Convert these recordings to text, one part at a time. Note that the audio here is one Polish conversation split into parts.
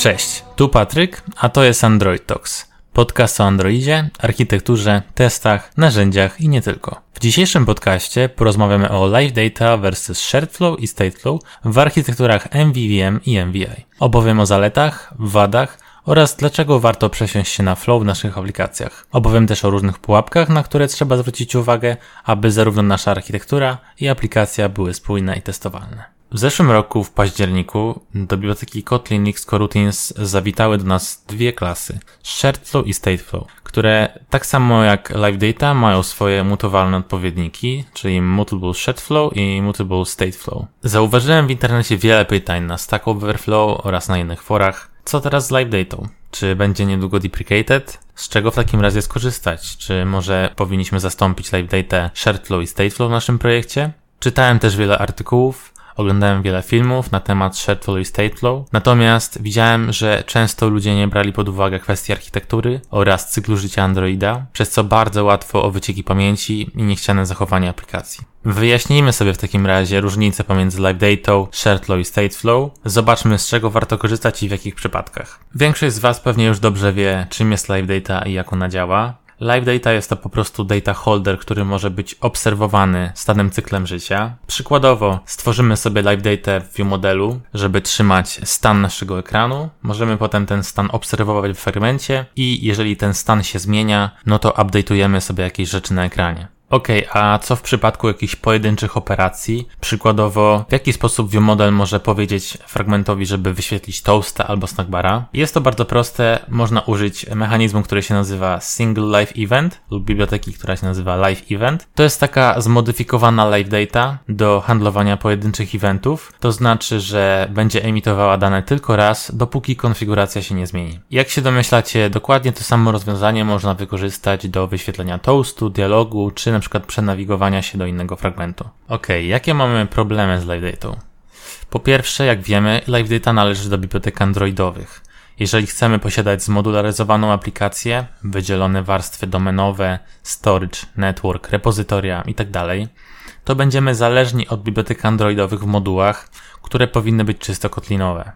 Cześć, tu Patryk, a to jest Android Talks. Podcast o Androidzie, architekturze, testach, narzędziach i nie tylko. W dzisiejszym podcaście porozmawiamy o Live Data versus Shared Flow i Stateflow w architekturach MVVM i MVI. Opowiem o zaletach, wadach oraz dlaczego warto przesiąść się na Flow w naszych aplikacjach. Opowiem też o różnych pułapkach, na które trzeba zwrócić uwagę, aby zarówno nasza architektura i aplikacja były spójne i testowalne. W zeszłym roku, w październiku, do biblioteki Kotlin X Coroutines zawitały do nas dwie klasy, SharedFlow i StateFlow, które tak samo jak LiveData mają swoje mutowalne odpowiedniki, czyli Mutable SharedFlow i Mutable StateFlow. Zauważyłem w internecie wiele pytań na Stack Overflow oraz na innych forach. Co teraz z LiveData? Czy będzie niedługo deprecated? Z czego w takim razie skorzystać? Czy może powinniśmy zastąpić LiveData SharedFlow i StateFlow w naszym projekcie? Czytałem też wiele artykułów, Oglądałem wiele filmów na temat Shardflow i Stateflow, natomiast widziałem, że często ludzie nie brali pod uwagę kwestii architektury oraz cyklu życia Androida, przez co bardzo łatwo o wycieki pamięci i niechciane zachowanie aplikacji. Wyjaśnijmy sobie w takim razie różnice pomiędzy Live Data, Shardflow i Stateflow. Zobaczmy z czego warto korzystać i w jakich przypadkach. Większość z Was pewnie już dobrze wie, czym jest Live Data i jak ona działa. Live data jest to po prostu data holder, który może być obserwowany z danym cyklem życia. Przykładowo stworzymy sobie live data w view modelu, żeby trzymać stan naszego ekranu. Możemy potem ten stan obserwować w fragmencie i jeżeli ten stan się zmienia, no to update'ujemy sobie jakieś rzeczy na ekranie. Okej, okay, a co w przypadku jakichś pojedynczych operacji? Przykładowo, w jaki sposób ViewModel może powiedzieć fragmentowi, żeby wyświetlić toasta albo snackbara? Jest to bardzo proste, można użyć mechanizmu, który się nazywa Single Live Event lub biblioteki, która się nazywa Live Event. To jest taka zmodyfikowana live data do handlowania pojedynczych eventów. To znaczy, że będzie emitowała dane tylko raz, dopóki konfiguracja się nie zmieni. Jak się domyślacie, dokładnie to samo rozwiązanie można wykorzystać do wyświetlenia toastu, dialogu czy na przykład przenawigowania się do innego fragmentu. Ok, jakie mamy problemy z Live Data? Po pierwsze, jak wiemy, Live Data należy do bibliotek androidowych. Jeżeli chcemy posiadać zmodularyzowaną aplikację, wydzielone warstwy domenowe, storage, network, repozytoria itd., tak to będziemy zależni od bibliotek androidowych w modułach, które powinny być czysto kotlinowe.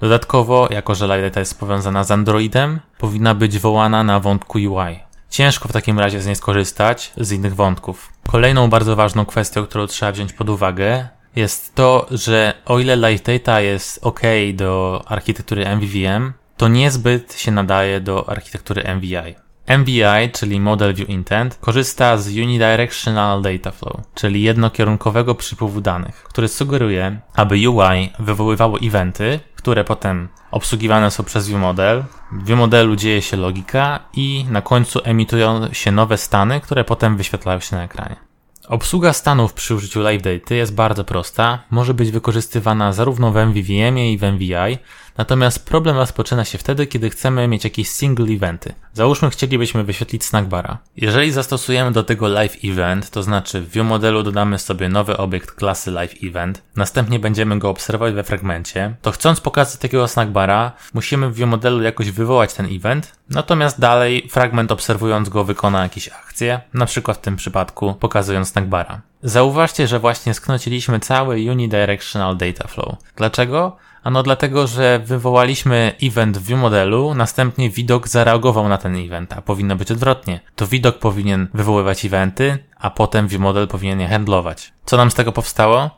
Dodatkowo, jako że Live Data jest powiązana z Androidem, powinna być wołana na wątku UI. Ciężko w takim razie z niej skorzystać z innych wątków. Kolejną bardzo ważną kwestią, którą trzeba wziąć pod uwagę, jest to, że o ile Live Data jest ok do architektury MVVM, to niezbyt się nadaje do architektury MVI. MVI, czyli Model View Intent, korzysta z Unidirectional Data Flow, czyli jednokierunkowego przypływu danych, który sugeruje, aby UI wywoływało eventy, które potem obsługiwane są przez ViewModel. W ViewModelu dzieje się logika i na końcu emitują się nowe stany, które potem wyświetlają się na ekranie. Obsługa stanów przy użyciu Live Data jest bardzo prosta, może być wykorzystywana zarówno w MVVM i w MVI, natomiast problem rozpoczyna się wtedy, kiedy chcemy mieć jakieś single eventy. Załóżmy chcielibyśmy wyświetlić snackbara. Jeżeli zastosujemy do tego live event, to znaczy w view modelu dodamy sobie nowy obiekt klasy live event, następnie będziemy go obserwować we fragmencie, to chcąc pokazać takiego snackbara, musimy w view modelu jakoś wywołać ten event, natomiast dalej fragment obserwując go wykona jakieś akcje, na przykład w tym przypadku pokazując snackbara. Zauważcie, że właśnie sknociliśmy cały Unidirectional Data Flow. Dlaczego? Ano dlatego, że wywołaliśmy event w view modelu, następnie widok zareagował na ten event, a powinno być odwrotnie. To widok powinien wywoływać eventy, a potem view model powinien je handlować. Co nam z tego powstało?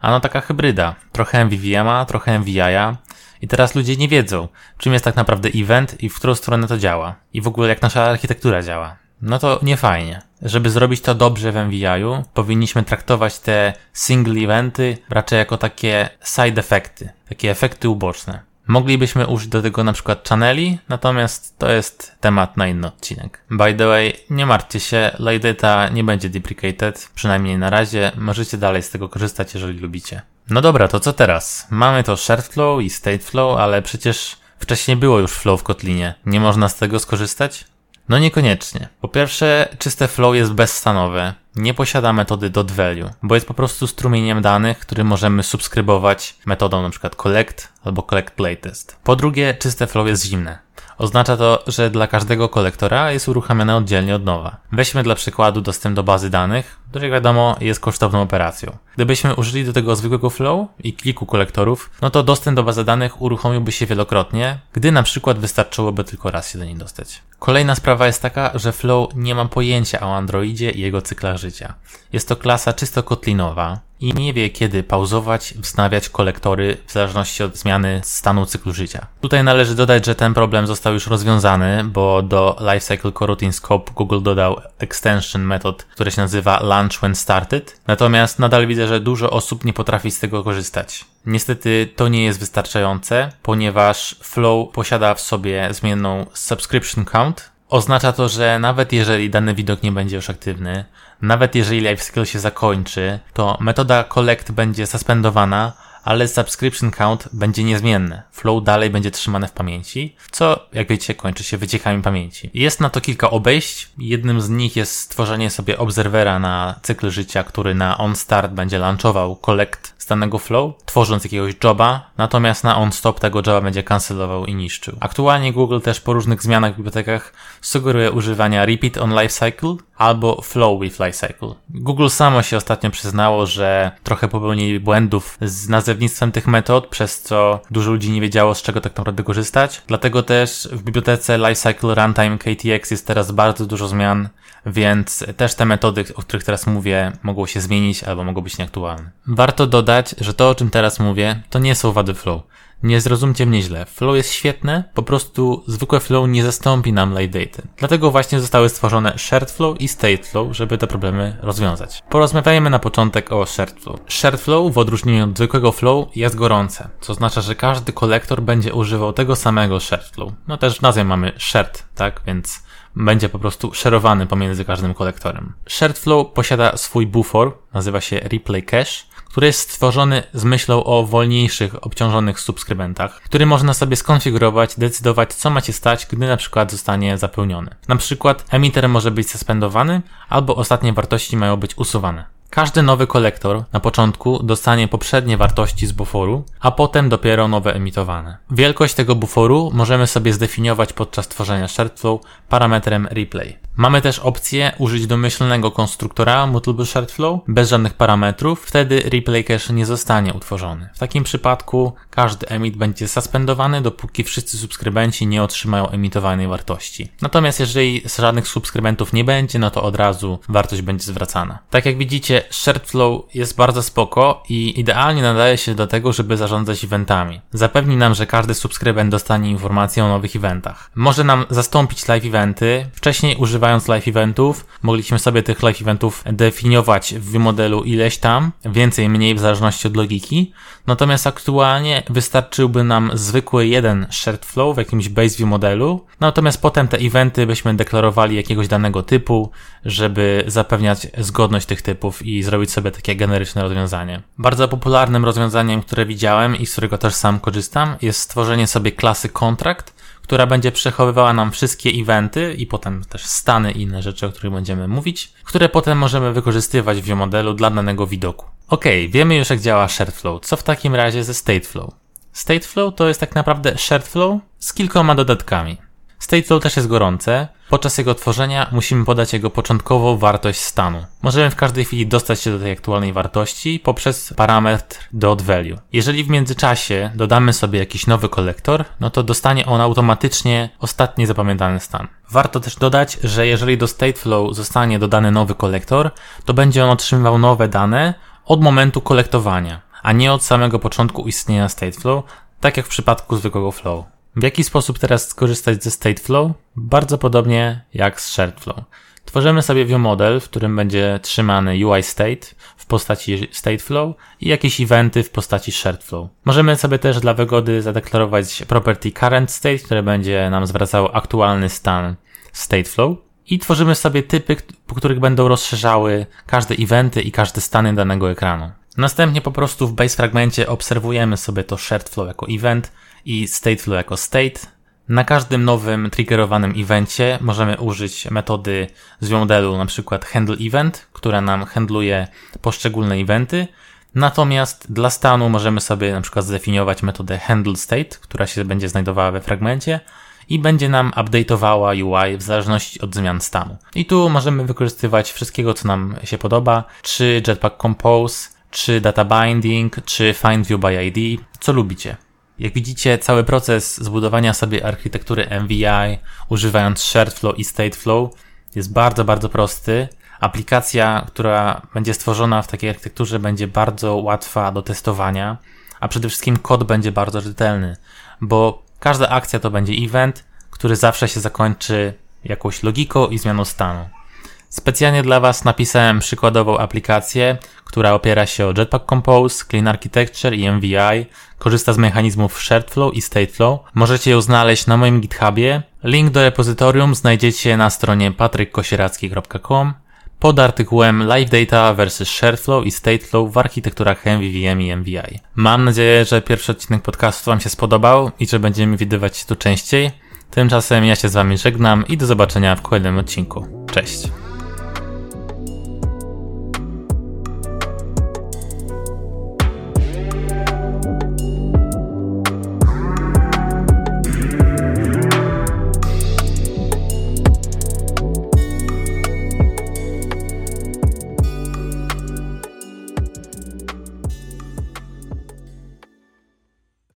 Ano taka hybryda. Trochę MVVM'a, trochę MVI'a. I teraz ludzie nie wiedzą, czym jest tak naprawdę event i w którą stronę to działa. I w ogóle jak nasza architektura działa. No to nie fajnie. Żeby zrobić to dobrze w MVI-u, powinniśmy traktować te single eventy raczej jako takie side efekty, takie efekty uboczne. Moglibyśmy użyć do tego na przykład channeli, natomiast to jest temat na inny odcinek. By the way, nie martwcie się, Lightdata nie będzie deprecated, przynajmniej na razie, możecie dalej z tego korzystać, jeżeli lubicie. No dobra, to co teraz? Mamy to shared flow i state flow, ale przecież wcześniej było już flow w Kotlinie. Nie można z tego skorzystać? No niekoniecznie. Po pierwsze, czyste flow jest bezstanowe. Nie posiada metody dot value, bo jest po prostu strumieniem danych, który możemy subskrybować metodą np. collect albo collect playtest. Po drugie, czyste flow jest zimne. Oznacza to, że dla każdego kolektora jest uruchamiane oddzielnie od nowa. Weźmy dla przykładu dostęp do bazy danych, który wiadomo jest kosztowną operacją. Gdybyśmy użyli do tego zwykłego flow i kilku kolektorów, no to dostęp do bazy danych uruchomiłby się wielokrotnie, gdy na przykład wystarczyłoby tylko raz się do niej dostać. Kolejna sprawa jest taka, że Flow nie ma pojęcia o Androidzie i jego cyklach życia. Jest to klasa czysto kotlinowa i nie wie kiedy pauzować, wznawiać kolektory w zależności od zmiany stanu cyklu życia. Tutaj należy dodać, że ten problem został już rozwiązany, bo do Lifecycle Coroutine Scope Google dodał extension metod, który się nazywa Launch When Started. Natomiast nadal widzę, że dużo osób nie potrafi z tego korzystać. Niestety to nie jest wystarczające, ponieważ Flow posiada w sobie zmienną subscription count. Oznacza to, że nawet jeżeli dany widok nie będzie już aktywny, nawet jeżeli lifecycle się zakończy, to metoda collect będzie suspendowana, ale subscription count będzie niezmienny. Flow dalej będzie trzymane w pamięci, co, jak wiecie, kończy się wyciekami pamięci. Jest na to kilka obejść. Jednym z nich jest stworzenie sobie obserwera na cykl życia, który na onStart będzie launchował collect z danego flow, tworząc jakiegoś joba, natomiast na onStop tego joba będzie cancelował i niszczył. Aktualnie Google też po różnych zmianach w bibliotekach sugeruje używania repeat on lifecycle albo flow with lifecycle. Google samo się ostatnio przyznało, że trochę popełnili błędów z nazewnictwem tych metod, przez co dużo ludzi nie wiedziało z czego tak naprawdę korzystać. Dlatego też w bibliotece Lifecycle Runtime KTX jest teraz bardzo dużo zmian, więc też te metody, o których teraz mówię, mogą się zmienić albo mogą być nieaktualne. Warto dodać, że to o czym teraz mówię, to nie są wady flow. Nie zrozumcie mnie źle. Flow jest świetne, po prostu zwykłe flow nie zastąpi nam late. Dlatego właśnie zostały stworzone shared flow i state flow, żeby te problemy rozwiązać. Porozmawiajmy na początek o shared flow. Shared flow w odróżnieniu od zwykłego flow jest gorące, co oznacza, że każdy kolektor będzie używał tego samego shared flow. No też w nazwie mamy shared, tak? Więc będzie po prostu szerowany pomiędzy każdym kolektorem. Shared flow posiada swój buffer, nazywa się replay cache, który jest stworzony z myślą o wolniejszych, obciążonych subskrybentach, który można sobie skonfigurować, decydować, co macie stać, gdy na przykład zostanie zapełniony. Na przykład emiter może być suspendowany, albo ostatnie wartości mają być usuwane. Każdy nowy kolektor na początku dostanie poprzednie wartości z buforu, a potem dopiero nowe emitowane. Wielkość tego buforu możemy sobie zdefiniować podczas tworzenia SharedFlow parametrem replay. Mamy też opcję użyć domyślnego konstruktora Mutable SharedFlow bez żadnych parametrów, wtedy replay cache nie zostanie utworzony. W takim przypadku każdy emit będzie suspendowany, dopóki wszyscy subskrybenci nie otrzymają emitowanej wartości. Natomiast jeżeli żadnych subskrybentów nie będzie, no to od razu wartość będzie zwracana. Tak jak widzicie, SharedFlow jest bardzo spoko i idealnie nadaje się do tego, żeby zarządzać eventami. Zapewni nam, że każdy subskrybent dostanie informację o nowych eventach. Może nam zastąpić live eventy. Wcześniej używając live eventów, mogliśmy sobie tych live eventów definiować w modelu ileś tam, więcej, mniej w zależności od logiki. Natomiast aktualnie wystarczyłby nam zwykły jeden shared flow w jakimś base view modelu. Natomiast potem te eventy byśmy deklarowali jakiegoś danego typu, żeby zapewniać zgodność tych typów i zrobić sobie takie generyczne rozwiązanie. Bardzo popularnym rozwiązaniem, które widziałem i z którego też sam korzystam, jest stworzenie sobie klasy kontrakt, która będzie przechowywała nam wszystkie eventy i potem też stany i inne rzeczy, o których będziemy mówić, które potem możemy wykorzystywać w modelu dla danego widoku. Ok, wiemy już jak działa shared flow. Co w takim razie ze state flow? State flow to jest tak naprawdę shared flow z kilkoma dodatkami. Stateflow też jest gorące. Podczas jego tworzenia musimy podać jego początkową wartość stanu. Możemy w każdej chwili dostać się do tej aktualnej wartości poprzez parametr dot value. Jeżeli w międzyczasie dodamy sobie jakiś nowy kolektor, no to dostanie on automatycznie ostatni zapamiętany stan. Warto też dodać, że jeżeli do Stateflow zostanie dodany nowy kolektor, to będzie on otrzymywał nowe dane od momentu kolektowania, a nie od samego początku istnienia Stateflow, tak jak w przypadku zwykłego flow. W jaki sposób teraz skorzystać ze Stateflow? Bardzo podobnie jak z SharedFlow. Tworzymy sobie view model, w którym będzie trzymany UI state w postaci stateflow i jakieś eventy w postaci sharedflow. Możemy sobie też dla wygody zadeklarować property current state, które będzie nam zwracało aktualny stan stateflow i tworzymy sobie typy, po których będą rozszerzały każde eventy i każde stany danego ekranu. Następnie po prostu w base fragmencie obserwujemy sobie to shared flow jako event i stateflow jako state. Na każdym nowym triggerowanym evencie możemy użyć metody z modelu przykład handle event, która nam handluje poszczególne eventy. Natomiast dla stanu możemy sobie przykład zdefiniować metodę handle state, która się będzie znajdowała we fragmencie i będzie nam update'owała UI w zależności od zmian stanu. I tu możemy wykorzystywać wszystkiego, co nam się podoba, czy Jetpack Compose, czy Data Binding, czy Find View by ID, co lubicie. Jak widzicie, cały proces zbudowania sobie architektury MVI używając Shared Flow i State Flow jest bardzo, bardzo prosty. Aplikacja, która będzie stworzona w takiej architekturze, będzie bardzo łatwa do testowania, a przede wszystkim kod będzie bardzo rzetelny, bo każda akcja to będzie event, który zawsze się zakończy jakąś logiką i zmianą stanu. Specjalnie dla Was napisałem przykładową aplikację, która opiera się o Jetpack Compose, Clean Architecture i MVI, korzysta z mechanizmów Shared Flow i State Flow. Możecie ją znaleźć na moim GitHubie. Link do repozytorium znajdziecie na stronie patrykkosieracki.com pod artykułem Live Data vs Shared Flow i State Flow w architekturach MVVM i MVI. Mam nadzieję, że pierwszy odcinek podcastu Wam się spodobał i że będziemy widywać się tu częściej. Tymczasem ja się z Wami żegnam i do zobaczenia w kolejnym odcinku. Cześć!